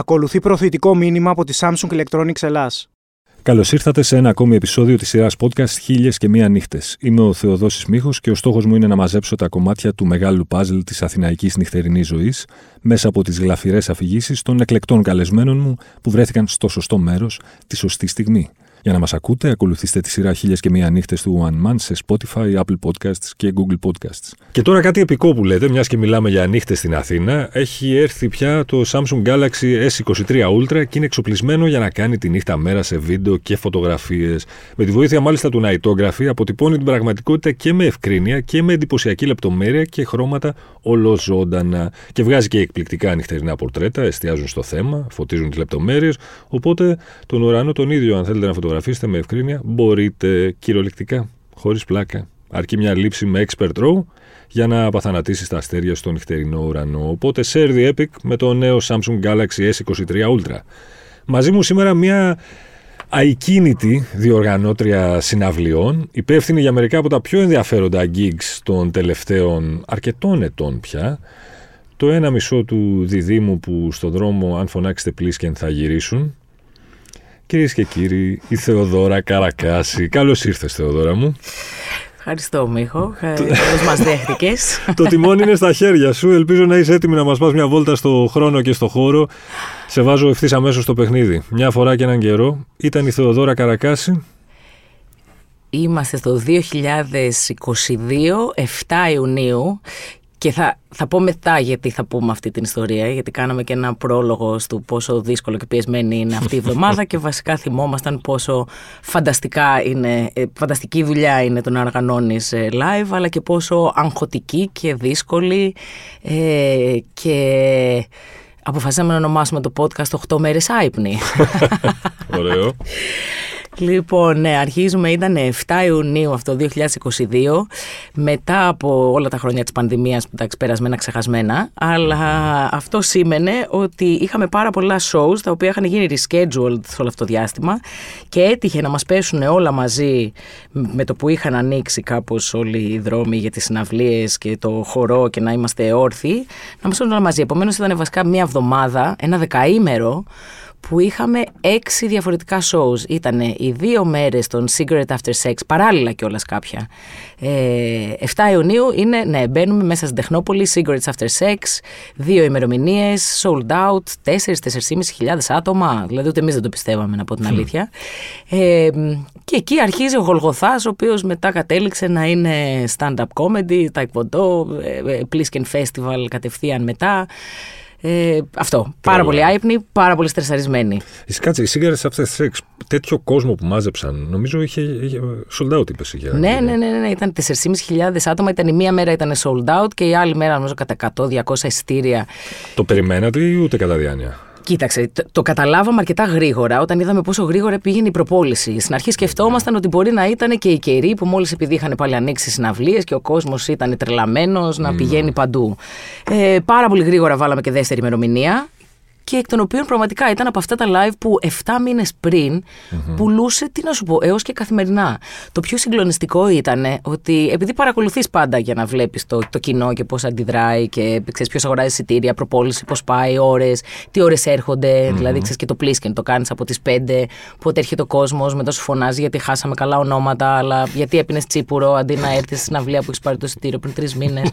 Ακολουθεί προθετικό μήνυμα από τη Samsung Electronics Ελλάς. Καλώς ήρθατε σε ένα ακόμη επεισόδιο της σειράς podcast Χίλιες και Μία Νύχτες. Είμαι ο Θεοδόσης Μίχο και ο στόχος μου είναι να μαζέψω τα κομμάτια του μεγάλου παζλ της αθηναϊκής νυχτερινής ζωής μέσα από τις γλαφυρές αφηγήσεις των εκλεκτών καλεσμένων μου που βρέθηκαν στο σωστό μέρος τη σωστή στιγμή. Για να μας ακούτε, ακολουθήστε τη σειρά χίλιες και μία νύχτες του One Man σε Spotify, Apple Podcasts και Google Podcasts. Και τώρα κάτι επικό που λέτε, μιας και μιλάμε για νύχτες στην Αθήνα, έχει έρθει πια το Samsung Galaxy S23 Ultra και είναι εξοπλισμένο για να κάνει τη νύχτα μέρα σε βίντεο και φωτογραφίες. Με τη βοήθεια μάλιστα του Nightography αποτυπώνει την πραγματικότητα και με ευκρίνεια και με εντυπωσιακή λεπτομέρεια και χρώματα ολοζώντανα. Και βγάζει και εκπληκτικά νυχτερινά πορτρέτα, εστιάζουν στο θέμα, φωτίζουν τις λεπτομέρειες. Οπότε τον ουρανό τον ίδιο, αν θέλετε να φωτογραφίσετε φωτογραφίστε με ευκρίνεια, μπορείτε κυριολεκτικά, χωρίς πλάκα. Αρκεί μια λήψη με expert row για να απαθανατήσει τα αστέρια στον νυχτερινό ουρανό. Οπότε share the epic με το νέο Samsung Galaxy S23 Ultra. Μαζί μου σήμερα μια αικίνητη διοργανώτρια συναυλιών, υπεύθυνη για μερικά από τα πιο ενδιαφέροντα gigs των τελευταίων αρκετών ετών πια. Το ένα μισό του διδήμου που στον δρόμο αν φωνάξετε πλήσκεν θα γυρίσουν Κυρίες και κύριοι, η Θεοδόρα Καρακάση. Καλώς ήρθες, Θεοδόρα μου. Ευχαριστώ, Μίχο. Καλώ μας δέχτηκες. Το τιμόνι είναι στα χέρια σου. Ελπίζω να είσαι έτοιμη να μας πας μια βόλτα στο χρόνο και στο χώρο. Σε βάζω ευθύς αμέσως στο παιχνίδι. Μια φορά και έναν καιρό ήταν η Θεοδόρα Καρακάση. Είμαστε στο 2022, 7 Ιουνίου και θα, θα πω μετά γιατί θα πούμε αυτή την ιστορία, γιατί κάναμε και ένα πρόλογο στο πόσο δύσκολο και πιεσμένη είναι αυτή η εβδομάδα και βασικά θυμόμασταν πόσο φανταστικά είναι, ε, φανταστική δουλειά είναι το να οργανώνεις ε, live, αλλά και πόσο αγχωτική και δύσκολη ε, και αποφασίσαμε να ονομάσουμε το podcast 8 μέρες άϊπνοι. Ωραίο. Λοιπόν, ναι, αρχίζουμε, ήταν 7 Ιουνίου αυτό 2022, μετά από όλα τα χρόνια της πανδημίας που τα περασμένα ξεχασμένα, αλλά αυτό σήμαινε ότι είχαμε πάρα πολλά shows τα οποία είχαν γίνει rescheduled σε όλο αυτό το διάστημα και έτυχε να μας πέσουν όλα μαζί με το που είχαν ανοίξει κάπως όλοι οι δρόμοι για τις συναυλίες και το χορό και να είμαστε όρθιοι, να μας όλα μαζί. Επομένως ήταν βασικά μια εβδομάδα, ένα δεκαήμερο, που είχαμε έξι διαφορετικά shows. Ήταν οι δύο μέρες των Cigarette After Sex, παράλληλα κιόλας κάποια. Ε, 7 Ιουνίου είναι, ναι, μπαίνουμε μέσα στην Τεχνόπολη, Cigarettes After Sex, δύο ημερομηνίες, sold out, 4-4,5 χιλιάδες άτομα, δηλαδή ούτε εμείς δεν το πιστεύαμε να πω την αλήθεια. Ε, και εκεί αρχίζει ο Γολγοθάς, ο οποίος μετά κατέληξε να είναι stand-up comedy, taekwondo, Plisken Festival κατευθείαν μετά. Ε, αυτό. Πάρα πολύ άϊπνοι, πάρα πολύ στρεσαρισμένοι. Εσύ κάτσε, οι σε αυτές τις τέτοιο κόσμο που μάζεψαν, νομίζω είχε, είχε sold out, είπες. Ναι, ναι, ναι, ναι, ναι, ήταν 4.500 άτομα. Ήταν η μία μέρα ήταν sold out και η άλλη μέρα, νομίζω, κατά 100-200 ειστήρια. Το περιμένατε ή ούτε κατά διάνοια; Κοίταξε, το, το καταλάβαμε αρκετά γρήγορα όταν είδαμε πόσο γρήγορα πήγαινε η προπόληση. Στην αρχή σκεφτόμασταν ότι μπορεί να ήταν και οι καιροί που μόλις επειδή είχαν πάλι ανοίξει συναυλίες και ο κόσμος ήταν τρελαμένος να πηγαίνει παντού. Ε, πάρα πολύ γρήγορα βάλαμε και δεύτερη ημερομηνία και εκ των οποίων πραγματικά ήταν από αυτά τα live που 7 μήνες πριν πουλούσε, τι να σου πω, έως και καθημερινά. Το πιο συγκλονιστικό ήταν ότι επειδή παρακολουθείς πάντα για να βλέπεις το, το κοινό και πώς αντιδράει και ξέρεις ποιος αγοράζει εισιτήρια, προπόληση, πώς πάει, ώρες, τι ώρες δηλαδή ξέρεις και το πλήσκεν, το κάνεις από τις 5, πότε έρχεται ο κόσμος, μετά σου φωνάζει γιατί χάσαμε καλά ονόματα, αλλά γιατί έπινες τσίπουρο αντί να έρθεις στην αυλία που έχεις πάρει το εισιτήριο πριν τρεις μήνες.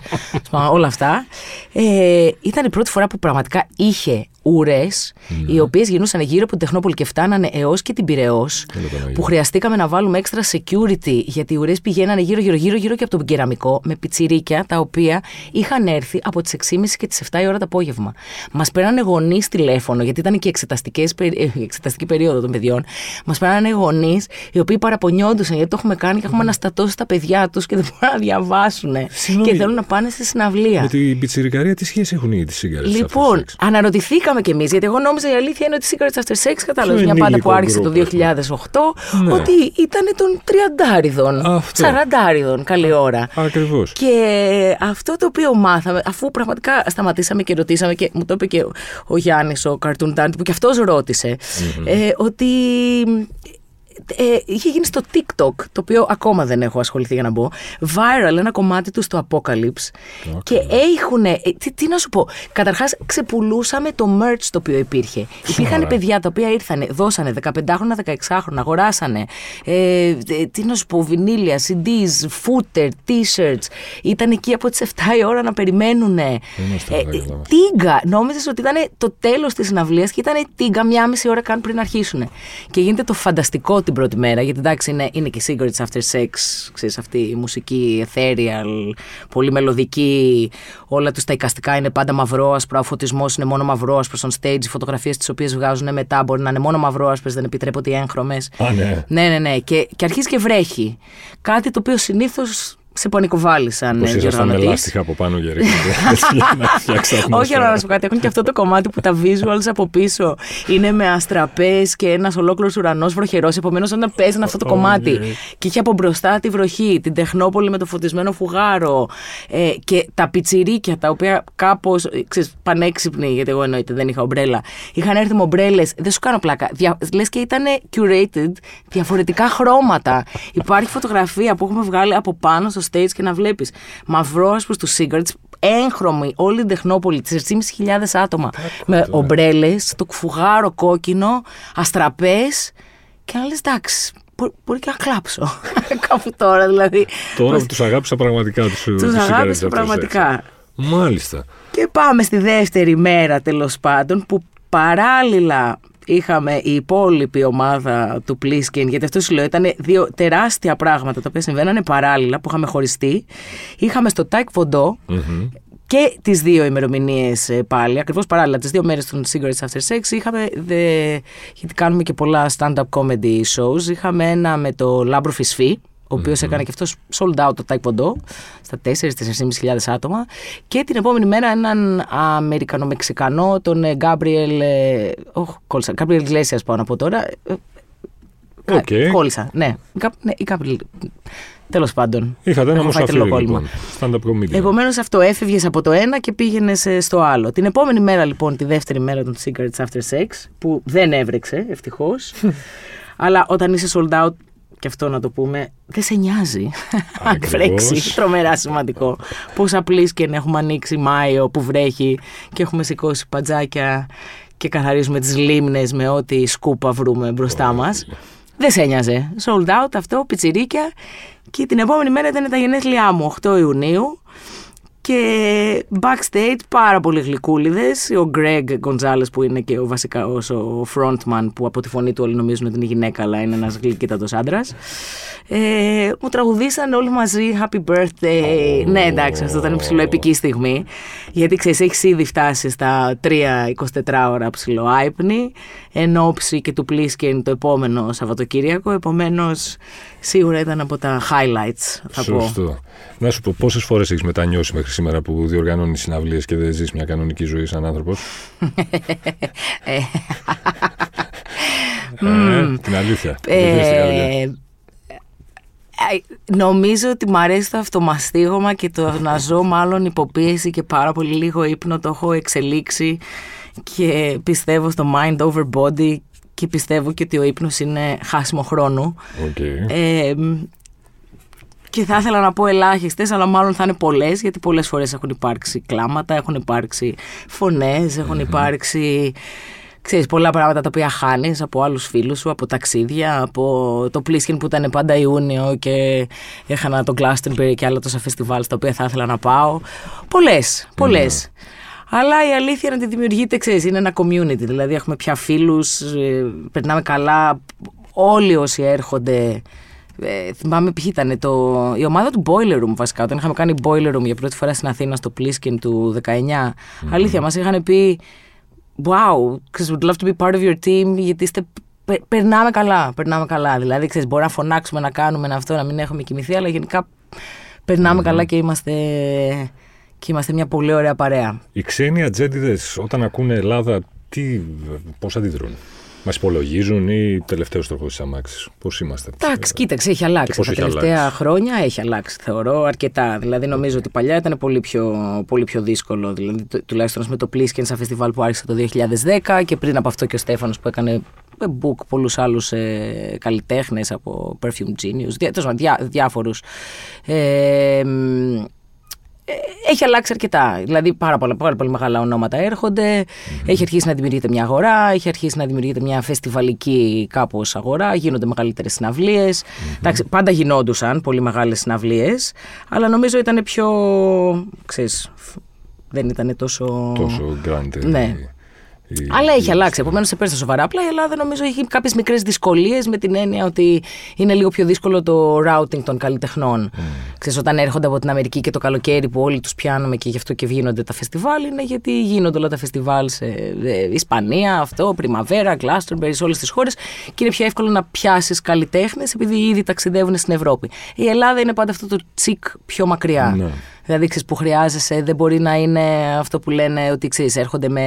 όλα αυτά. Ε, ήταν η πρώτη φορά που πραγματικά είχε ουρέ, ναι. οι οποίες γινούσαν γύρω από την Τεχνόπολη και φτάνανε έως και την Πυραιός, που χρειαστήκαμε να βάλουμε extra security, γιατί οι ουρές πηγαίνανε γύρω-γύρω γύρω και από τον κεραμικό, με πιτσιρίκια τα οποία είχαν έρθει από τις 6.30 και τις 7 η ώρα το απόγευμα. Μας πέρανε γονείς τηλέφωνο, γιατί ήταν και εξεταστικές, ε, η εξεταστική περίοδο των παιδιών. Μας πέρανε γονείς οι οποίοι παραπονιόντουσαν γιατί το έχουμε κάνει και έχουμε αναστατώσει τα παιδιά τους και δεν μπορούν να διαβάσουν. Και θέλουν να πάνε στη συναυλία. Με την πιτσιρικαρία τι σχέση έχουν οι σιγάρε. Λοιπόν, αναρωτηθήκαμε και εμεί, γιατί εγώ νόμιζα η αλήθεια είναι ότι Secrets After Sex, κατάλαβες μια πάντα που άρχισε το 2008, ναι. ότι ήταν των τριαντάριδων, σαραντάριδων, καλή ώρα. Ακριβώς. Και αυτό το οποίο μάθαμε, αφού πραγματικά σταματήσαμε και ρωτήσαμε, και μου το είπε και ο Γιάννης, ο Cartoon Dante, που και αυτός ρώτησε, ε, ότι ε, είχε γίνει στο TikTok, το οποίο ακόμα δεν έχω ασχοληθεί για να μπω. Viral, ένα κομμάτι του στο Apocalypse. Και έχουν. τι, τι να σου πω. Καταρχάς, ξεπουλούσαμε το merch το οποίο υπήρχε. Υπήρχαν παιδιά τα οποία ήρθαν, δώσανε 15χρονα, 16χρονα, αγοράσανε. Ε, τι να σου πω, βινίλια, CDs, footer, t-shirts. Ήταν εκεί από τις 7 η ώρα να περιμένουν. Ε, τίγκα. Νόμιζες ότι ήταν το τέλος της συναυλίας και ήταν τίγκα μια μισή ώρα καν πριν αρχίσουν. Και γίνεται το φανταστικό την πρώτη μέρα, γιατί εντάξει είναι, είναι και Cigarettes After Sex, ξέρεις αυτή η μουσική ethereal, πολύ μελωδική, όλα τους τα εικαστικά είναι πάντα μαυρό-άσπρο, ο φωτισμός είναι μόνο μαυρό-άσπρο on stage, οι φωτογραφίες τις οποίες βγάζουν μετά μπορεί να είναι μόνο μαυρό-άσπρες, δεν επιτρέπονται οι έγχρωμες. Α, ναι. Ναι, ναι, ναι. Και, και αρχίζει και βρέχει. Κάτι το οποίο συνήθως σε πονικοβάλλει σαν Πώς ήσασταν με διοργανωτής. λάστιχα από πάνω και ρίχνετε για να φτιάξετε Όχι, ατμόσφαιρα. αλλά να σου πω κάτι. Έχουν και αυτό το κομμάτι που τα visuals από πίσω είναι με αστραπές και ένας ολόκληρος ουρανός βροχερός. Επομένως, όταν παίζανε αυτό το Ω, κομμάτι ναι. και είχε από μπροστά τη βροχή, την Τεχνόπολη με το φωτισμένο φουγάρο ε, και τα πιτσιρίκια τα οποία κάπως πανέξυπνοι, γιατί εγώ εννοείται δεν είχα ομπρέλα, είχαν έρθει με ομπρέλε. Δεν σου κάνω πλάκα. Δια, Λες και ήταν curated διαφορετικά χρώματα. Υπάρχει φωτογραφία που έχουμε βγάλει από πάνω στο stage και να βλέπεις μαυρός άσπρο τους cigarettes έγχρωμοι, όλη την Τεχνόπολη, 3.500 άτομα, με ομπρέλες, το φουγάρο κόκκινο, αστραπές. Και να λες, εντάξει, μπο- μπορεί και να κλάψω. Κάπου τώρα δηλαδή. Τώρα που τους αγάπησα πραγματικά τους Τους αγάπησα πραγματικά. Μάλιστα. Και πάμε στη δεύτερη μέρα τέλος πάντων που παράλληλα είχαμε η υπόλοιπη ομάδα του Pliskin, γιατί αυτό σου λέω ήταν δύο τεράστια πράγματα τα οποία συμβαίνανε παράλληλα που είχαμε χωριστεί. Είχαμε στο Taekwondo και τις δύο ημερομηνίες πάλι, ακριβώς παράλληλα, τις δύο μέρες των Cigarettes After Sex. Είχαμε, δε, γιατί κάνουμε και πολλά stand-up comedy shows. Είχαμε ένα με το Λάμπρο Φυσφή, ο οποίος έκανε και αυτός sold out το Taekwondo στα 4-4.500 άτομα. Και την επόμενη μέρα έναν Αμερικανο-Μεξικανό, τον ε, Γκάμπριελ. ε, Οχ, κόλλησα. Γκάμπριελ Γκλέσια πάω να πω τώρα. Ε, κα- Οκ. Κόλλησα. Ναι, Γκά- ναι η Γκάμπριελ. Τέλος πάντων. Είχατε ένα Έχω φάει μουσαφίρι τρελοκόλλημα. λοιπόν. Stand-up comedy. Επομένως, αυτό έφευγες από το ένα και πήγαινες στο άλλο. Την επόμενη μέρα, λοιπόν, τη δεύτερη μέρα των Cigarettes After Sex, που δεν έβρεξε, ευτυχώς. αλλά όταν είσαι sold out, και αυτό να το πούμε, δεν σε νοιάζει αν Ακριβώς. βρέξει. Τρομερά σημαντικό. Πόσα πλήσκεν έχουμε ανοίξει Μάιο που βρέχει και έχουμε σηκώσει παντζάκια και καθαρίζουμε τις λίμνες με ό,τι σκούπα βρούμε μπροστά μας. Δεν σε ένοιαζε. Sold out αυτό, πιτσιρίκια. Και την επόμενη μέρα ήταν τα γενέθλιά μου, 8 Ιουνίου. Και backstage πάρα πολλοί γλυκούλιδες. Ο Greg Gonzalez που είναι και ο βασικά ο frontman που από τη φωνή του όλοι νομίζουν ότι είναι γυναίκα αλλά είναι ένας γλυκύτατος άντρας. Ε, μου τραγουδήσαν όλοι μαζί Happy Birthday. Ναι εντάξει αυτό ήταν ψηλό επική στιγμή. Γιατί ξέρεις έχεις ήδη φτάσει στα 3-24 ώρα ψηλό άϊπνη εν ώψη και του Pliskin το επόμενο Σαββατοκύριακο. Επομένως σίγουρα ήταν από τα highlights θα πω. Σωστό. Να σου πω, πόσες φορές έχεις μετανιώσει μέχρι σήμερα που διοργανώνεις συναυλίες και δεν ζεις μια κανονική ζωή σαν άνθρωπος; Ε, ε, την αλήθεια. Δεν θες την καρδιά. Ε, ε, νομίζω ότι μου αρέσει το αυτομαστίγωμα και το να ζω μάλλον υπό πίεση και πάρα πολύ λίγο ύπνο το έχω εξελίξει και πιστεύω στο mind over body και πιστεύω και ότι ο ύπνος είναι χάσιμο χρόνου. Οκ. Ε, και θα ήθελα να πω ελάχιστες, αλλά μάλλον θα είναι πολλές, γιατί πολλές φορές έχουν υπάρξει κλάματα, έχουν υπάρξει φωνές, έχουν υπάρξει. Ξέρεις, πολλά πράγματα τα οποία χάνεις από άλλους φίλους σου, από ταξίδια, από το Pliskin που ήταν πάντα Ιούνιο και έχανα το Glastonbury και άλλα τόσα φεστιβάλ στα οποία θα ήθελα να πάω. Πολλές, πολλές. Αλλά η αλήθεια είναι ότι δημιουργείται, ξέρεις, είναι ένα community. Δηλαδή έχουμε πια φίλους, ε, περνάμε καλά. Όλοι όσοι έρχονται ε, θυμάμαι ποιοι ήταν το, η ομάδα του Boiler Room βασικά. Όταν είχαμε κάνει Boiler Room για πρώτη φορά στην Αθήνα στο Pliskin του 19. Αλήθεια, μας είχαν πει Wow, because we'd love to be part of your team, γιατί είστε, πε- περνάμε καλά, περνάμε καλά. Δηλαδή, ξέρεις, μπορεί να φωνάξουμε, να κάνουμε αυτό, να μην έχουμε κοιμηθεί, αλλά γενικά περνάμε καλά και είμαστε, και είμαστε μια πολύ ωραία παρέα. Οι ξένοι ατζέντιδες όταν ακούνε Ελλάδα, τι, πώς αντιδρούν; Μας υπολογίζουν ή τελευταίος τροχό της αμάξης; Πώς είμαστε; Εντάξει, κοίταξε, έχει αλλάξει. Τα τελευταία αλλάξει; χρόνια έχει αλλάξει, θεωρώ, αρκετά. Δηλαδή, νομίζω ότι παλιά ήταν πολύ πιο, πολύ πιο δύσκολο. Δηλαδή, τουλάχιστον με το Plisken σαν φεστιβάλ που άρχισε το 2010 και πριν από αυτό και ο Στέφανος που έκανε book πολλούς άλλους ε, καλλιτέχνες από Perfume Genius, διά, διά, διάφορους. Ε, ε, έχει αλλάξει αρκετά. Δηλαδή, πάρα, πολλά, πάρα πολύ μεγάλα ονόματα Έχει αρχίσει να δημιουργείται μια αγορά, έχει αρχίσει να δημιουργείται μια φεστιβαλική κάπως αγορά, γίνονται μεγαλύτερες συναυλίες. Mm-hmm. Πάντα γινόντουσαν πολύ μεγάλες συναυλίες, αλλά νομίζω ήταν πιο. Ξέρεις, δεν ήταν τόσο. Τόσο grande. Ναι. Αλλά έχει αλλάξει. Επομένως, σε παίρνει σοβαρά. Απλά η Ελλάδα νομίζω έχει κάποιες μικρές δυσκολίες με την έννοια ότι είναι λίγο πιο δύσκολο το routing των καλλιτεχνών. Mm. Ξέρεις, όταν έρχονται από την Αμερική και το καλοκαίρι που όλοι τους πιάνουμε και γι' αυτό και γίνονται τα φεστιβάλ, είναι γιατί γίνονται όλα τα φεστιβάλ σε ε, Ισπανία, αυτό, Πριμαβέρα, Glastonbury, σε όλες τις χώρες και είναι πιο εύκολο να πιάσεις καλλιτέχνες επειδή ήδη ταξιδεύουν στην Ευρώπη. Η Ελλάδα είναι πάντα αυτό το τσικ πιο μακριά. Ναι. Δηλαδή, ξέρεις που χρειάζεσαι, δεν μπορεί να είναι αυτό που λένε ότι ξέρεις, έρχονται με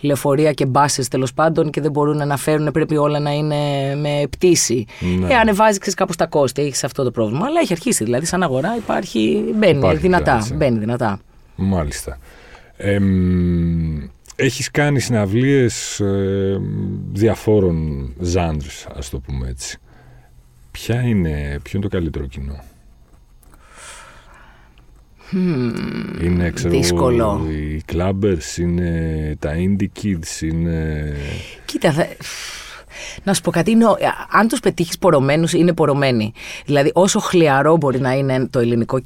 λεωφορεία και μπάσεις τέλος πάντων και δεν μπορούν να φέρουν, πρέπει όλα να είναι με πτήση. Ναι. Ε, ανεβάζει κάπω τα κόστη, έχεις αυτό το πρόβλημα. Αλλά έχει αρχίσει δηλαδή, σαν αγορά υπάρχει, μπαίνει υπάρχει δυνατά. Μπαίνει δυνατά. Μάλιστα. Ε, έχεις κάνει συναυλίες ε, διαφόρων ζάντρες, ας το πούμε έτσι. Ποια είναι, ποιο είναι το καλύτερο κοινό; Είναι ξέρω, δύσκολο. Οι clubbers, είναι τα indie kids, είναι... Κοίτα, θα... Να σου πω κάτι, είναι, αν τους πετύχεις πορωμένους είναι πορωμένοι. Δηλαδή όσο χλιαρό μπορεί να είναι το ελληνικό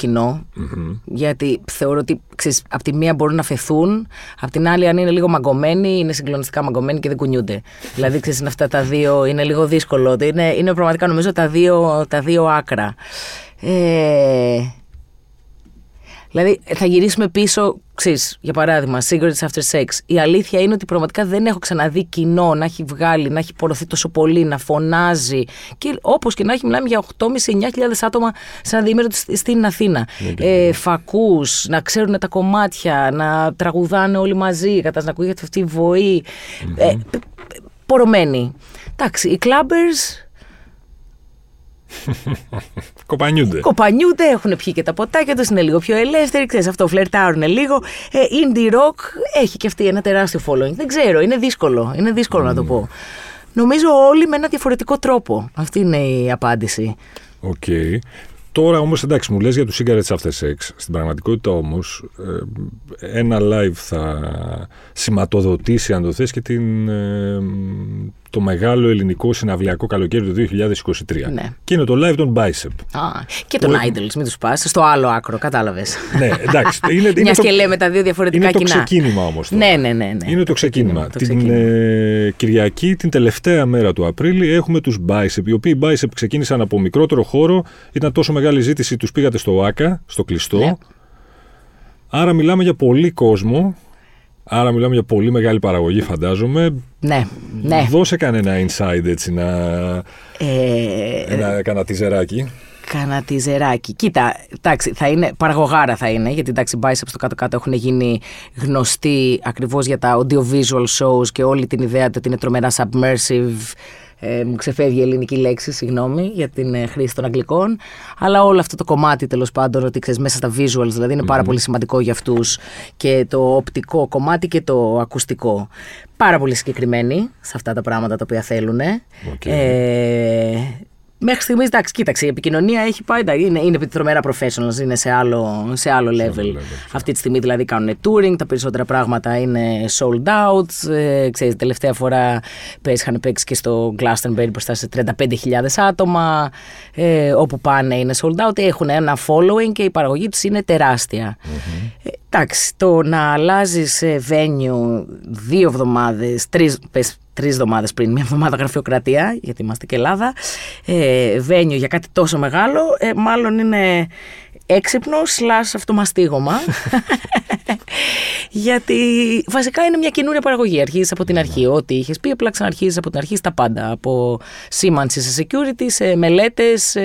γιατί θεωρώ ότι ξέρεις, από τη μία μπορούν να φεθούν, από την άλλη αν είναι λίγο μαγκωμένοι, είναι συγκλονιστικά μαγκωμένοι και δεν κουνιούνται. δηλαδή ξέρεις, είναι αυτά τα δύο, είναι λίγο δύσκολο. Είναι, είναι πραγματικά νομίζω τα δύο, τα δύο άκρα. Ε, Δηλαδή, θα γυρίσουμε πίσω, ξέρεις, για παράδειγμα, Cigarettes After Sex. Η αλήθεια είναι ότι πραγματικά δεν έχω ξαναδεί κοινό να έχει βγάλει, να έχει πορωθεί τόσο πολύ, να φωνάζει. Και όπως και να έχει, μιλάμε για 8.500-9.000 άτομα σε ένα διήμερο στην Αθήνα. Ε, Φακούς, να ξέρουν τα κομμάτια, να τραγουδάνε όλοι μαζί, κατάς να ακούγεται αυτή η βοη Ε, πορωμένοι. Εντάξει, οι clubbers Κοπανιούνται. Κοπανιούνται, έχουν πιει και τα ποτάκια τους, είναι λίγο πιο ελεύθεροι, ξέρεις αυτό, φλερτάρουν λίγο. Ε, indie rock έχει και αυτή ένα τεράστιο following. Δεν ξέρω, είναι δύσκολο. Είναι δύσκολο να το πω. Νομίζω όλοι με ένα διαφορετικό τρόπο. Αυτή είναι η απάντηση. OK. Okay. Τώρα όμως, εντάξει, μου λες για τους Cigarettes After Sex. Στην πραγματικότητα όμως, ε, ένα live θα σηματοδοτήσει, αν το θες, και την, ε, το μεγάλο ελληνικό συναυλιακό καλοκαίρι του 2023. Ναι. Και είναι το live των Bicep. Α, και τον Idles, μην τους πας. Στο άλλο άκρο, κατάλαβες. ναι, εντάξει. Είναι, Μιας και λέμε τα δύο διαφορετικά είναι κοινά. Είναι το ξεκίνημα όμως. Ναι, ναι, ναι, ναι. Είναι το ξεκίνημα. Το την ε, Κυριακή, την τελευταία μέρα του Απρίλη, έχουμε τους Bicep. Οι οποίοι Bicep ξεκίνησαν από μικρότερο χώρο. Ήταν τόσο μεγάλη ζήτηση, τους πήγατε στο ΆΚΑ, στο κλειστό. Ναι. Άρα μιλάμε για πολύ κόσμο Άρα μιλάμε για πολύ μεγάλη παραγωγή, φαντάζομαι. Ναι, ναι. Δώσε κανένα inside έτσι να. Ε, ένα κανατιζεράκι. Κανατιζεράκι. Κοίτα, εντάξει, θα είναι, παραγωγάρα θα είναι, γιατί εντάξει, οι Biceps στο κάτω-κάτω έχουν γίνει γνωστοί ακριβώς για τα audiovisual shows και όλη την ιδέα ότι είναι τρομερά submersive ε, μου ξεφεύγει η ελληνική λέξη, συγγνώμη, για την ε, χρήση των αγγλικών. Αλλά όλο αυτό το κομμάτι τέλος πάντων, ότι ξέρεις μέσα στα visuals, δηλαδή είναι πάρα πολύ σημαντικό για αυτούς και το οπτικό κομμάτι και το ακουστικό. Πάρα πολύ συγκεκριμένοι σε αυτά τα πράγματα τα οποία θέλουν. Okay. Ε, Μέχρι στιγμής, εντάξει, κοίταξε, η επικοινωνία έχει πάει. Είναι, είναι τρομερά professionals, είναι σε άλλο, σε άλλο level. Αυτή τη στιγμή δηλαδή κάνουν touring, τα περισσότερα πράγματα είναι sold out. Ε, ξέρεις, τελευταία φορά πες, είχαν παίξει και στο Glastonbury μπροστά σε 35.000 άτομα. Ε, όπου πάνε είναι sold out. Έχουν ένα following και η παραγωγή τους είναι τεράστια. Mm-hmm. Ε, εντάξει, το να αλλάζεις venue δύο εβδομάδες, τρεις, τρεις εβδομάδες πριν, μια εβδομάδα γραφειοκρατία, γιατί είμαστε και Ελλάδα, ε, βένιο για κάτι τόσο μεγάλο, ε, μάλλον είναι έξυπνο σλάς αυτομαστίγωμα. γιατί βασικά είναι μια καινούρια παραγωγή. Αρχίζεις από την αρχή. Ό,τι είχες πει, απλά ξαναρχίζεις από την αρχή στα πάντα. Από σήμανση σε security, σε μελέτες,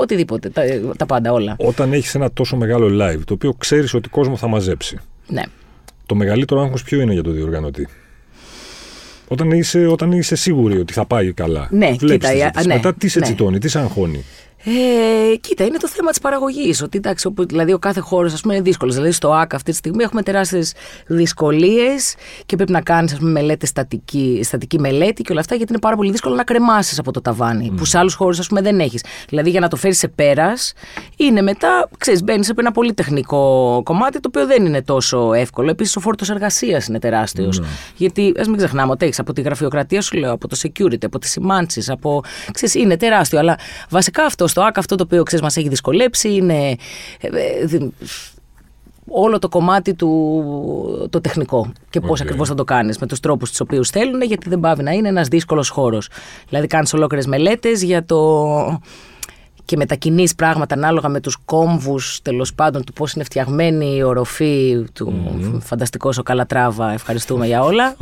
οτιδήποτε. Τα, τα πάντα όλα. Όταν έχεις ένα τόσο μεγάλο live, το οποίο ξέρεις ότι κόσμο θα μαζέψει. Ναι. Το μεγαλύτερο άγχος ποιο είναι για το διοργανωτή; Όταν είσαι, όταν είσαι σίγουρη ότι θα πάει καλά. Ναι, Βλέπεις κοίτα, τη ε, ζήτηση. ναι, Μετά τι σε ναι. τσιτώνει, τι σε αγχώνει; Ε, κοίτα, είναι το θέμα της παραγωγής. Ότι εντάξει, όπου, δηλαδή ο κάθε χώρος είναι δύσκολος. Δηλαδή στο ΑΚ αυτή τη στιγμή έχουμε τεράστιες δυσκολίες και πρέπει να κάνεις μελέτε στατική, στατική μελέτη και όλα αυτά γιατί είναι πάρα πολύ δύσκολο να κρεμάσεις από το ταβάνι. Που σε άλλους χώρους δεν έχεις. Δηλαδή για να το φέρεις σε πέρας είναι μετά, ξέρεις, μπαίνεις σε ένα πολύ τεχνικό κομμάτι το οποίο δεν είναι τόσο εύκολο. Επίσης ο φόρτος εργασίας είναι τεράστιος. Γιατί ας μην ξεχνάμε ότι έχεις από τη γραφειοκρατία σου λέω, από το security, από τι σημάνσει, από. Ξέρεις, είναι τεράστιο. Αλλά βασικά αυτό στο ΑΚ, αυτό το οποίο ξέρεις, μας έχει δυσκολέψει είναι. ε, ε, δη- όλο το κομμάτι του το τεχνικό και πώς Οκ. ακριβώς θα το κάνεις με τους τρόπους τους οποίους θέλουν γιατί δεν παύει να είναι ένας δύσκολος χώρος. Δηλαδή κάνεις ολόκληρες μελέτες για το και μετακινείς πράγματα ανάλογα με τους κόμβους τέλος πάντων του πώς είναι φτιαγμένη η οροφή του φανταστικός ο Καλατράβα ευχαριστούμε για όλα.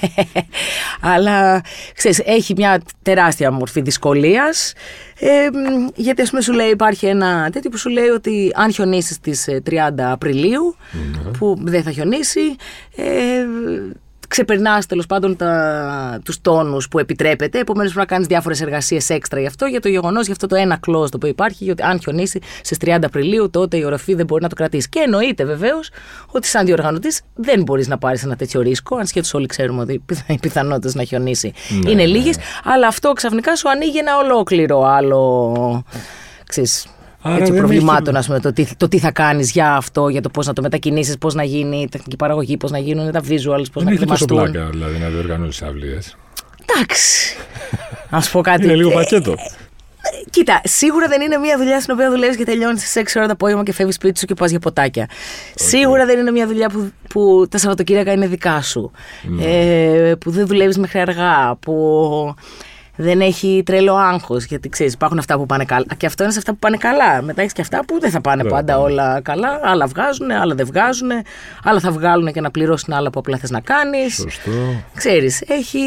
Αλλά ξέρεις έχει μια τεράστια μορφή δυσκολίας ε, μ, γιατί ας πούμε σου λέει υπάρχει ένα τέτοιο που σου λέει ότι αν χιονίσεις στις ε, 30 Απριλίου που δεν θα χιονίσει ε, ξεπερνάς τέλος πάντων τους τόνους που επιτρέπεται. Επομένως πρέπει να κάνεις διάφορες εργασίες έξτρα γι' αυτό, για το γεγονός, για αυτό το ένα clause το οποίο υπάρχει, γιατί αν χιονίσει στις 30 Απριλίου, τότε η οροφή δεν μπορεί να το κρατήσει. Και εννοείται βεβαίως ότι σαν διοργανωτής δεν μπορείς να πάρεις ένα τέτοιο ρίσκο, αν σχέτω όλοι ξέρουμε ότι οι πιθα- οι πιθανότητες να χιονίσει Ναι, είναι ναι. λίγες, αλλά αυτό ξαφνικά σου ανοίγει ένα ολόκληρο άλλο. Ξέρεις, Άρα έτσι, δεν προβλημάτων, έχει- ας πούμε, το τι, το τι θα κάνεις για αυτό, για το πώς να το μετακινήσεις, πώς να γίνει η τεχνική παραγωγή, πώς να γίνουν τα visuals, πώς Δεν να έχει τόσο κρυμαστούν. πλάκα δηλαδή να διοργανώσεις αυλίες. Εντάξει. Να σου πω κάτι. Είναι λίγο Ε, πακέτο. Κοίτα, σίγουρα δεν είναι μια δουλειά στην οποία δουλεύεις και τελειώνεις στι 6 ώρα το απόγευμα και φεύγεις σπίτι σου και πας για ποτάκια. Σίγουρα δεν είναι μια δουλειά που, που τα Σαββατοκύριακα είναι δικά σου. Ε, που δεν δουλεύεις μέχρι αργά. Που δεν έχει τρελό άγχος. Γιατί ξέρεις, υπάρχουν αυτά που πάνε καλά. Και αυτό είναι σε αυτά που πάνε καλά. Μετά έχεις και αυτά που δεν θα πάνε Δεν πάντα πάνε. όλα καλά. Άλλα βγάζουν, άλλα δεν βγάζουν. Άλλα θα βγάλουν και να πληρώσουν άλλα που απλά θες να κάνεις. Σωστό. Ξέρεις, έχει...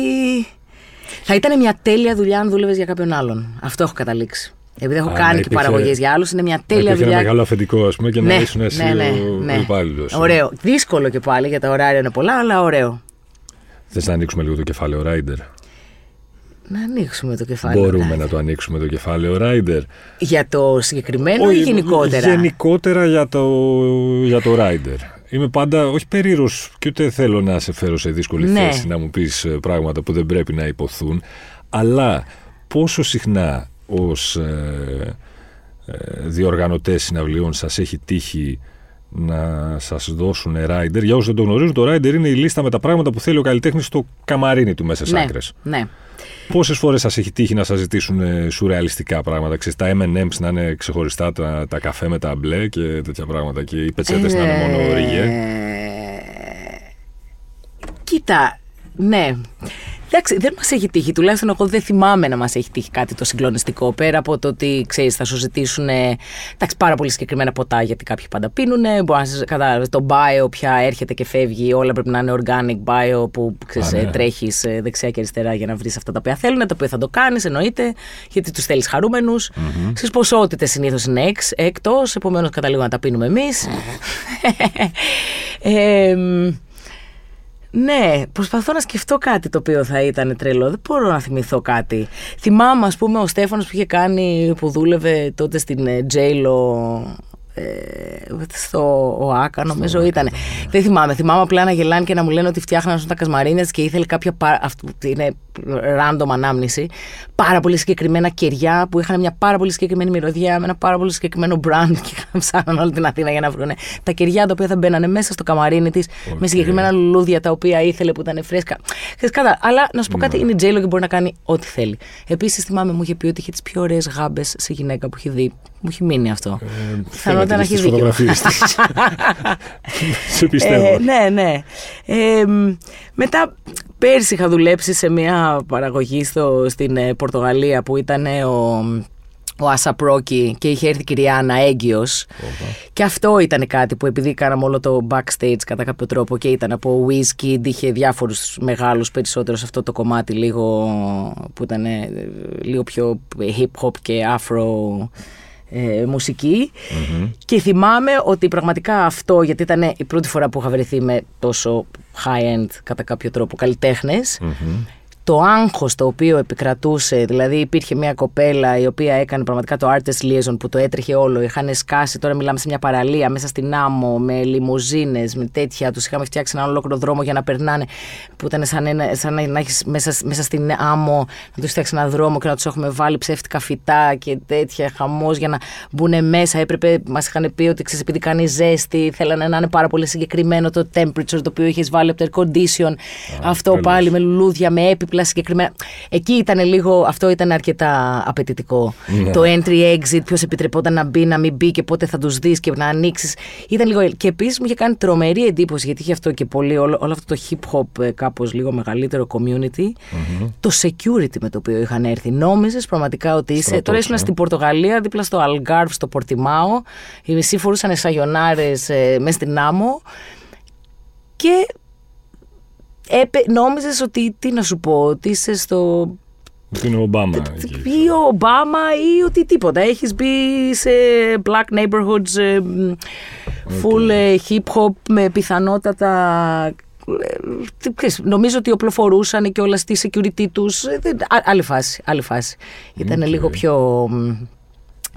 Θα ήταν μια τέλεια δουλειά αν δούλευες για κάποιον άλλον. Αυτό έχω καταλήξει. Επειδή έχω Α, κάνει να και υπήρχε- παραγωγές για άλλους, είναι μια Να τέλεια υπήρχε ένα δουλειά. μεγάλο αφεντικό, ας πούμε, και να ήσουν εσύ ο υπάλληλος. Ωραίο. Δύσκολο και πάλι για τα ωράρια είναι πολλά, αλλά ωραίο. Θες να ανοίξουμε λίγο το κεφάλαιο Rider. Να ανοίξουμε το κεφάλαιο. Μπορούμε να το ανοίξουμε το κεφάλαιο Rider. Για το συγκεκριμένο ή Όχι, γενικότερα; Γενικότερα για το, για το Rider. Είμαι πάντα, όχι περίεργος και ούτε θέλω να σε φέρω σε δύσκολη Ναι. θέση να μου πεις ε, πράγματα που δεν πρέπει να υποθούν, αλλά πόσο συχνά ως ε, ε, διοργανωτές συναυλιών σας έχει τύχει να σας δώσουν Rider. Για όσους δεν το γνωρίζουν, το Rider είναι η λίστα με τα πράγματα που θέλει ο καλλιτέχνης στο καμαρίνι του μέσα σε ναι, άκρες. ναι. Πόσες φορές σας έχει τύχει να σας ζητήσουν ε, σουρεαλιστικά πράγματα, ξέρεις, τα MM's να είναι ξεχωριστά, τα, τα καφέ με τα μπλε και τέτοια πράγματα, και οι πετσέτες να είναι μόνο ριγέ. Ε, Κοίτα, ναι. Εντάξει, δεν μας έχει τύχει. Τουλάχιστον εγώ δεν θυμάμαι να μας έχει τύχει κάτι το συγκλονιστικό. Πέρα από το ότι ξέρεις, θα σου ζητήσουν ε, εντάξει, πάρα πολύ συγκεκριμένα ποτά γιατί κάποιοι πάντα πίνουν. Μπορεί να σας- κατάλαβες, το bio πια έρχεται και φεύγει. Όλα πρέπει να είναι organic bio που ξέρεις, Α, ναι. ε, τρέχει δεξιά και αριστερά για να βρεις αυτά τα οποία θέλουν. Τα οποία θα το κάνεις, εννοείται, γιατί τους θέλεις χαρούμενους. Mm-hmm. Στι ποσότητες συνήθως είναι εξ, εκτός, επομένως καταλήγουμε να τα πίνουμε εμείς. ε, μ, ναι, προσπαθώ να σκεφτώ κάτι το οποίο θα ήταν τρελό. Δεν μπορώ να θυμηθώ κάτι. Θυμάμαι, ας πούμε, ο Στέφανος που είχε κάνει, που δούλευε τότε στην ε, Τζέιλο. Ε, στο ΟΑΚΑ, νομίζω ήταν. Δεν θυμάμαι. Θυμάμαι απλά να γελάνε και να μου λένε ότι φτιάχναν τα κασμαρίνια και ήθελε κάποια. πα- Αυτό είναι random ανάμνηση. Πάρα πολύ συγκεκριμένα κεριά που είχαν μια πάρα πολύ συγκεκριμένη μυρωδιά με ένα πάρα πολύ συγκεκριμένο brand και ψάχναν όλη την Αθήνα για να βρουν τα κεριά τα οποία θα μπαίνανε μέσα στο καμαρίνι της με συγκεκριμένα λουλούδια τα οποία ήθελε που ήταν φρέσκα. Ξέρεις, κατά, αλλά να σου πω κάτι, είναι η Τζέιλο και μπορεί να κάνει ό,τι θέλει. Επίσης θυμάμαι μου είχε πει ότι είχε τις πιο ωραίες γάμπες σε γυναίκα που έχει δει. Μου έχει μείνει αυτό. Πιθανότατα να έχει στις δίκιο. φωτογραφίες της. Σε πιστεύω. Ε, ναι, ναι. Ε, μ, μετά, πέρσι είχα δουλέψει σε μια παραγωγή στο, στην ε, Πορτογαλία που ήταν ε, ο, ο Άσα Πρόκη και είχε έρθει η κυρία Άννα έγκυος. Και αυτό ήταν κάτι που επειδή κάναμε όλο το backstage κατά κάποιο τρόπο και ήταν από Wizkid, είχε διάφορους μεγάλους περισσότερο σε αυτό το κομμάτι λίγο που ήταν ε, λίγο πιο hip hop και afro ε, μουσικη Και θυμάμαι ότι πραγματικά αυτό, γιατί ήταν η πρώτη φορά που είχα βρεθεί με τόσο high-end κατά κάποιο τρόπο καλλιτέχνες, το άγχος το οποίο επικρατούσε, δηλαδή υπήρχε μια κοπέλα η οποία έκανε πραγματικά το artist liaison που το έτρεχε όλο, είχαν σκάσει, τώρα μιλάμε σε μια παραλία μέσα στην άμμο με λιμουζίνες, με τέτοια, τους είχαμε φτιάξει ένα ολόκληρο δρόμο για να περνάνε, που ήταν σαν, ένα, σαν να έχεις μέσα, μέσα στην άμμο να τους φτιάξεις ένα δρόμο και να τους έχουμε βάλει ψεύτικα φυτά και τέτοια, χαμός για να μπουν μέσα, έπρεπε, μας είχαν πει ότι ξέρεις, επειδή κάνει ζέστη, θέλανε να είναι πάρα πολύ συγκεκριμένο το temperature το οποίο είχε βάλει από το air condition, αυτό πάλι με λουλούδια, με έπιπλα συγκεκριμένα. Εκεί ήταν λίγο, αυτό ήταν αρκετά απαιτητικό. Ναι. Το entry-exit, ποιος επιτρεπόταν να μπει, να μην μπει και πότε θα τους δεις και να ανοίξεις. Ήταν λίγο. Και επίσης μου είχε κάνει τρομερή εντύπωση, γιατί είχε αυτό και πολύ, όλο, όλο αυτό το hip hop ε, κάπως λίγο μεγαλύτερο community. Το security με το οποίο είχαν έρθει. Νόμιζες πραγματικά ότι είσαι. Τώρα ήσουν στην Πορτογαλία, δίπλα στο Algarve, στο Πορτιμάο. Οι μισοί φορούσαν σαγιονάρε ε, μέσα στην άμμο. Και έπε, νόμιζες ότι, τι να σου πω, ότι είσαι στο... Ότι είναι ο Ομπάμα. Ή ο Ομπάμα ή ότι τίποτα. Έχεις μπει σε black neighborhoods, ε, full ε, hip hop με πιθανότατα ε, νομίζω ότι οπλοφορούσαν και όλα στη security τους. Άλλη φάση, άλλη φάση. Ήταν λίγο πιο,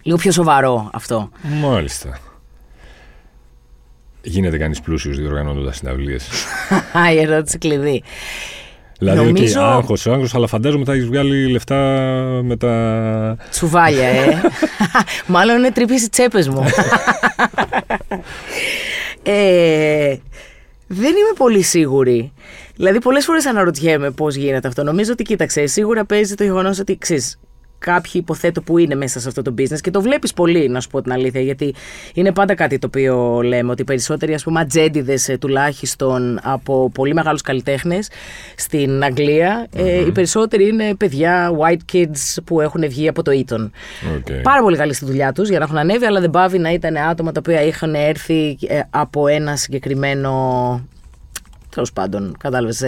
λίγο πιο σοβαρό αυτό. Μάλιστα. Γίνεται κανείς πλούσιος διοργανώνοντας συναυλίες. Η ερώτηση κλειδί. Δηλαδή, Νομίζω... okay, άγχος, άγχος, αλλά φαντάζομαι θα έχεις βγάλει λεφτά με τα... Τσουβάλια, ε. Μάλλον είναι τρύπηση τσέπες μου. ε, δεν είμαι πολύ σίγουρη. Δηλαδή, πολλές φορές αναρωτιέμαι πώς γίνεται αυτό. Νομίζω ότι κοίταξε, σίγουρα παίζει το γεγονός ότι ξέρεις, κάποιοι υποθέτω που είναι μέσα σε αυτό το business και το βλέπεις πολύ, να σου πω την αλήθεια, γιατί είναι πάντα κάτι το οποίο λέμε, ότι οι περισσότεροι ας πούμε ατζέντιδες ε, τουλάχιστον από πολύ μεγάλους καλλιτέχνες στην αγγλια ε, οι περισσότεροι είναι παιδιά, white kids που έχουν βγει από το Eton. Okay. Πάρα πολύ καλή στη δουλειά τους για να έχουν ανέβει, αλλά δεν πάβει να ήταν άτομα τα οποία είχαν έρθει ε, από ένα συγκεκριμένο τέλος πάντων, κατάλαβες,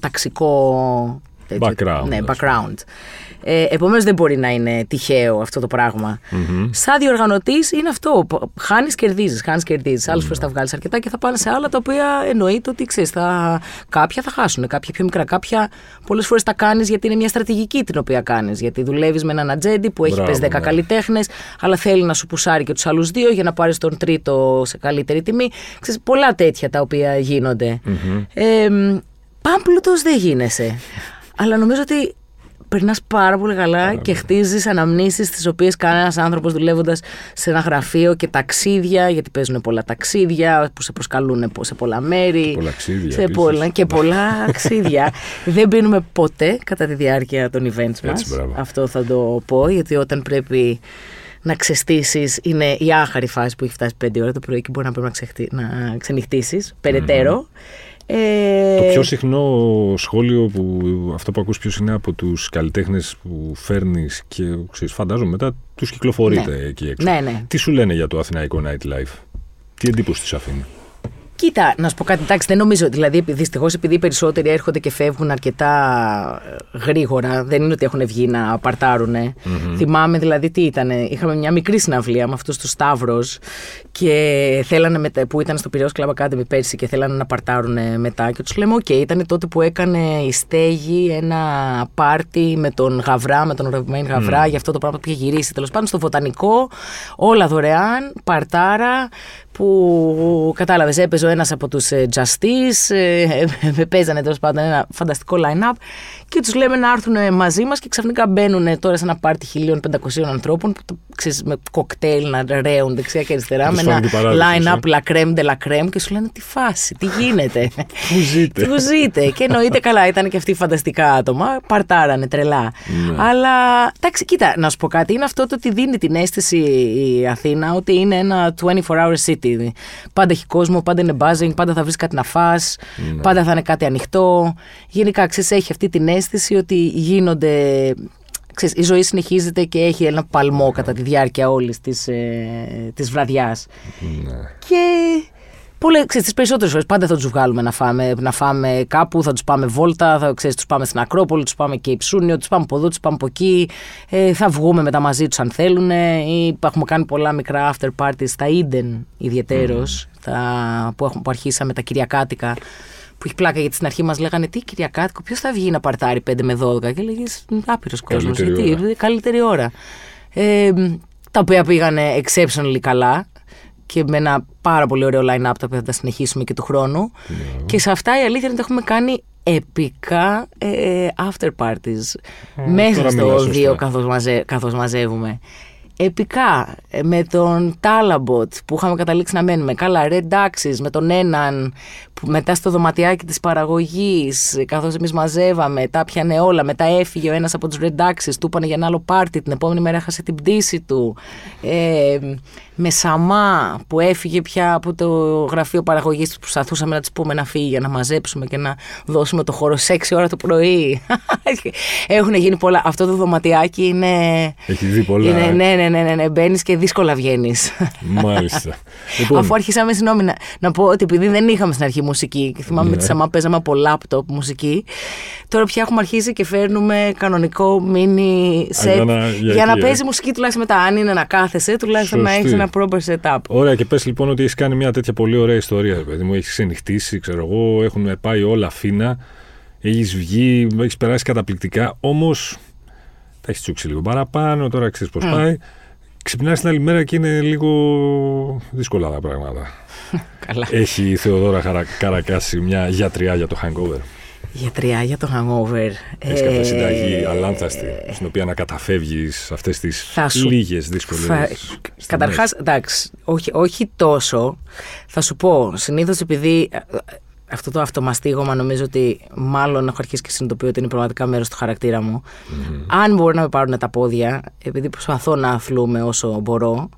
ταξικό. Background. Ναι, background. Ε, Επομένως δεν μπορεί να είναι τυχαίο αυτό το πράγμα. Mm-hmm. Σαν διοργανωτής είναι αυτό. Χάνεις, κερδίζεις. Χάνεις, κερδίζεις. Άλλε φορές θα βγάλεις αρκετά και θα πάνε σε άλλα τα οποία εννοείται ότι ξέρεις. Θα... Κάποια θα χάσουν, κάποια πιο μικρά. Κάποια πολλές φορές τα κάνεις γιατί είναι μια στρατηγική την οποία κάνεις. Γιατί δουλεύεις με έναν ατζέντη που έχει πες 10 ναι. καλλιτέχνες, αλλά θέλει να σου πουσάρει και τους άλλους δύο για να πάρεις τον τρίτο σε καλύτερη τιμή. Ξέρεις, πολλά τέτοια τα οποία γίνονται. Mm-hmm. Ε, Πάμπλουτος δεν γίνεσαι. Αλλά νομίζω ότι περνάς πάρα πολύ καλά και χτίζεις αναμνήσεις τις οποίες κανένας άνθρωπος δουλεύοντας σε ένα γραφείο και ταξίδια, γιατί παίζουν πολλά ταξίδια που σε προσκαλούν σε πολλά μέρη. Πολλά σε πολλά, και πολλά αξίδια. Δεν πίνουμε ποτέ κατά τη διάρκεια των events μας. Αυτό θα το πω, γιατί όταν πρέπει να ξεστήσεις είναι η άχαρη φάση που έχει φτάσει 5 ώρα το πρωί και μπορεί να πρέπει να, να ξενυχτήσεις περαιτέρω. Ε... Το πιο συχνό σχόλιο που αυτό που ακούς πιο συχνά από τους καλλιτέχνες που φέρνεις και ξέρεις, φαντάζομαι μετά τους κυκλοφορείτε ναι. εκεί έξω. Ναι, ναι. Τι σου λένε για το αθηναϊκό nightlife, τι εντύπωση τους αφήνει; Κοίτα, να σου πω κάτι. Εντάξει, δεν νομίζω. Δηλαδή, δυστυχώς, επειδή οι περισσότεροι έρχονται και φεύγουν αρκετά ε, γρήγορα, δεν είναι ότι έχουν βγει να παρτάρουν. Mm-hmm. Θυμάμαι δηλαδή τι ήταν. Είχαμε μια μικρή συναυλία με αυτούς τους Stavroz και θέλανε μετα... που ήταν στο Πυραιός Club Academy πέρσι και θέλανε να παρτάρουν μετά. Και τους λέμε: OK, okay, ήταν τότε που έκανε η Στέγη ένα πάρτι με τον Γαβρά, με τον Ρομέν Γαβρά, mm. για αυτό το πράγμα που είχε γυρίσει τέλος πάντων στο Βοτανικό. Όλα δωρεάν, παρτάρα που κατάλαβες, έπαιζε ο ένας από τους ε, Justice, ε, ε, παίζανε τέλος πάντων ένα φανταστικό line-up και τους λέμε να έρθουν μαζί μας και ξαφνικά μπαίνουν τώρα σε ένα πάρτι 1500 ανθρώπων που ξέρεις, με κοκτέιλ να ρέουν δεξιά και αριστερά με ένα line-up la crème de la crème και σου λένε τι φάση, τι γίνεται; Πού ζείτε; Πού ζείτε; και εννοείται καλά, ήταν και αυτοί φανταστικά άτομα, παρτάρανε τρελά. Ναι. Αλλά εντάξει, κοίτα, να σου πω κάτι, είναι αυτό το ότι δίνει την αίσθηση η Αθήνα ότι είναι ένα 24-hour city Πάντα έχει κόσμο, πάντα είναι buzzing, πάντα θα βρεις κάτι να φας, ναι. πάντα θα είναι κάτι ανοιχτό. Γενικά, ξέρεις, έχει αυτή την αίσθηση ότι γίνονται ξέρεις, η ζωή συνεχίζεται και έχει ένα παλμό κατά τη διάρκεια όλης της, ε, της βραδιάς. Ναι. Και Πολλέ, ξέρεις, τις περισσότερες φορές πάντα θα τους βγάλουμε να φάμε, να φάμε κάπου, θα τους πάμε βόλτα, θα ξέρεις, τους πάμε στην Ακρόπολη, τους πάμε και Υψούνιο, τους πάμε από εδώ, τους πάμε από εκεί, ε, θα βγούμε μετά μαζί τους αν θέλουν ή έχουμε κάνει πολλά μικρά after parties. Στα Eden ιδιαιτέρως, τα, που, έχουμε, που αρχίσαμε τα Κυριακάτικα που έχει πλάκα γιατί στην αρχή μας λέγανε Τι Κυριακάτικο, ποιος θα βγει να παρτάρει 5 με 12 και λέγε Άπειρος κόσμος. Γιατί, ώρα. καλύτερη ώρα. Ε, τα οποία πήγανε exceptionally καλά και με ένα πάρα πολύ ωραίο line-up τα οποία θα τα συνεχίσουμε και του χρόνου. Και σε αυτά η αλήθεια είναι ότι έχουμε κάνει επικά ε, after parties μέσα τώρα στο μιλάς σωστά. δύο καθώς, μαζε, καθώς μαζεύουμε. Επικά ε, με τον Τάλαμποτ που είχαμε καταλήξει να μένουμε. Καλά, Red με τον έναν που μετά στο δωματιάκι της παραγωγής καθώς εμείς μαζεύαμε, τα πιανε όλα. Μετά έφυγε ο ένας από τους Red του είπανε για ένα άλλο πάρτι, την επόμενη μέρα έχασε την πτήση του. Ε, με Σαμά που έφυγε πια από το γραφείο παραγωγής που προσπαθούσαμε να της πούμε να φύγει για να μαζέψουμε και να δώσουμε το χώρο σε 6 ώρα το πρωί. Έχουν γίνει πολλά. Αυτό το δωματιάκι είναι... Έχει δει πολλά. Είναι, ε. ναι, ναι, ναι, ναι, ναι. μπαίνεις και δύσκολα βγαίνεις. Μάλιστα. λοιπόν, Αφού αρχίσαμε, συγγνώμη, να, να πω ότι επειδή δεν είχαμε στην αρχή μουσική, και θυμάμαι Ναι. με τη Σαμά παίζαμε από λάπτοπ μουσική, τώρα πια έχουμε αρχίσει και φέρνουμε κανονικό mini set για να- για για να εκεί, ε. παίζει μουσική τουλάχιστον μετά. Αν είναι να κάθεσαι, τουλάχιστον να Σωστή. έχει ένα proper setup. Ωραία, και πες λοιπόν ότι έχεις κάνει μια τέτοια πολύ ωραία ιστορία, ρε παιδί μου. Έχεις ξενυχτήσει, ξέρω εγώ, έχουν πάει όλα φίνα. Έχεις βγει, έχεις περάσει καταπληκτικά. Όμως τα έχεις τσούξει λίγο παραπάνω, τώρα ξέρεις πώς πάει. Ξυπνάει την άλλη μέρα και είναι λίγο δύσκολα τα πράγματα. Καλά. Έχει η Θεοδόρα Χαρα... Καρακάση μια γιατριά για το hangover. Γιατριά για το hangover. Έχεις κάποια Ε, συνταγή αλάνθαστη, στην οποία να καταφεύγεις αυτές τις Θα σου- λίγες δύσκολες. Θα... Καταρχάς, εντάξει, όχι, όχι τόσο. Θα σου πω, συνήθως επειδή ε, ε, αυτό το αυτομαστίγωμα νομίζω ότι μάλλον έχω αρχίσει και συνειδητοποιώ ότι είναι πραγματικά μέρος του χαρακτήρα μου. Αν μπορεί να με πάρουν τα πόδια, επειδή προσπαθώ να αθλούμε όσο μπορώ,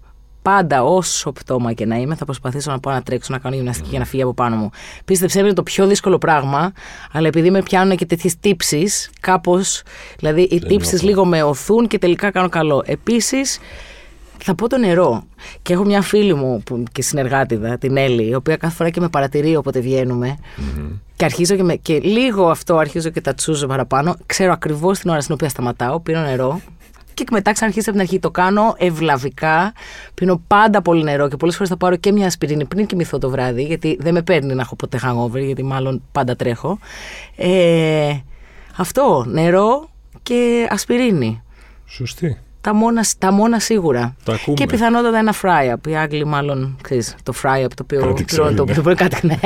πάντα όσο πτώμα και να είμαι, θα προσπαθήσω να πάω να τρέξω, να κάνω γυμναστική για να φύγει από πάνω μου. Πίστεψέ με, είναι το πιο δύσκολο πράγμα, αλλά επειδή με πιάνουν και τέτοιες τύψεις, κάπως. Δηλαδή, οι τύψεις νιώθω. λίγο με οθούν και τελικά κάνω καλό. Επίσης, θα πω το νερό. Και έχω μια φίλη μου που, και συνεργάτηδα, την Έλλη, η οποία κάθε φορά και με παρατηρεί όποτε βγαίνουμε. Και αρχίζω και, με, και λίγο αυτό αρχίζω και τα τσούζω παραπάνω. Ξέρω ακριβώς την ώρα στην οποία σταματάω, πίνω νερό. Και μετά ξαναρχίζω από την αρχή. Το κάνω ευλαβικά. Πίνω πάντα πολύ νερό και πολλές φορές θα πάρω και μια ασπιρίνη πριν κοιμηθώ το βράδυ, γιατί δεν με παίρνει να έχω ποτέ hangover, γιατί μάλλον πάντα τρέχω. Ε, αυτό, νερό και ασπιρίνη. Σωστή. Τα μόνα, τα μόνα σίγουρα. Τα ακούμε. Και πιθανότατα ένα fry-up. Οι Άγγλοι μάλλον, ξέρεις, το fry-up το οποίο Κάτι πληρώνει το ξέρουν, οποίο κάτι, ναι.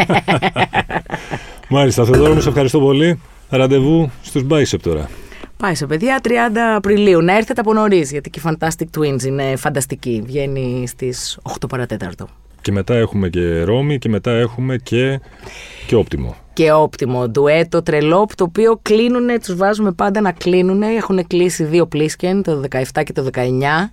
Μάλιστα, Θεοδόρο μου, σε ευχαριστώ πολύ. Ραντεβού στους Bicep τώρα. Πάει σε παιδιά 30 Απριλίου. Να έρθετε από νωρίς, γιατί και οι Fantastic Twins είναι φανταστική. Βγαίνει στις 8 παρατέταρτο. Και μετά έχουμε και Ρώμη και μετά έχουμε και, και Όπτιμο. Και όπτιμο, ντουέτο, τρελόπ, το οποίο κλείνουνε, τους βάζουμε πάντα να κλείνουνε. Έχουν κλείσει δύο πλίσκεν, το 17 και το 19,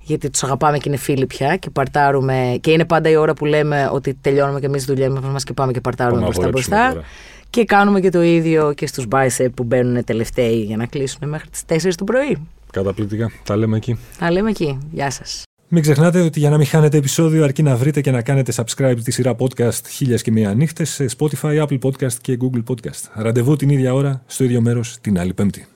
γιατί τους αγαπάμε και είναι φίλοι πια και παρτάρουμε. Και είναι πάντα η ώρα που λέμε ότι τελειώνουμε και εμείς τη δουλειά μας και πάμε και παρτάρουμε Πάμε να μπροστά χορέψουμε μπροστά. τώρα. Και κάνουμε και το ίδιο και στους bicep που μπαίνουν τελευταίοι για να κλείσουν μέχρι τις 4 το πρωί. Καταπληκτικά. Τα λέμε εκεί. Τα λέμε εκεί. Γεια σας. Μην ξεχνάτε ότι για να μην χάνετε επεισόδιο αρκεί να βρείτε και να κάνετε subscribe τη σειρά podcast χίλιας και μία νύχτες σε Spotify, Apple Podcast και Google Podcast. Ραντεβού την ίδια ώρα, στο ίδιο μέρος, την άλλη πέμπτη.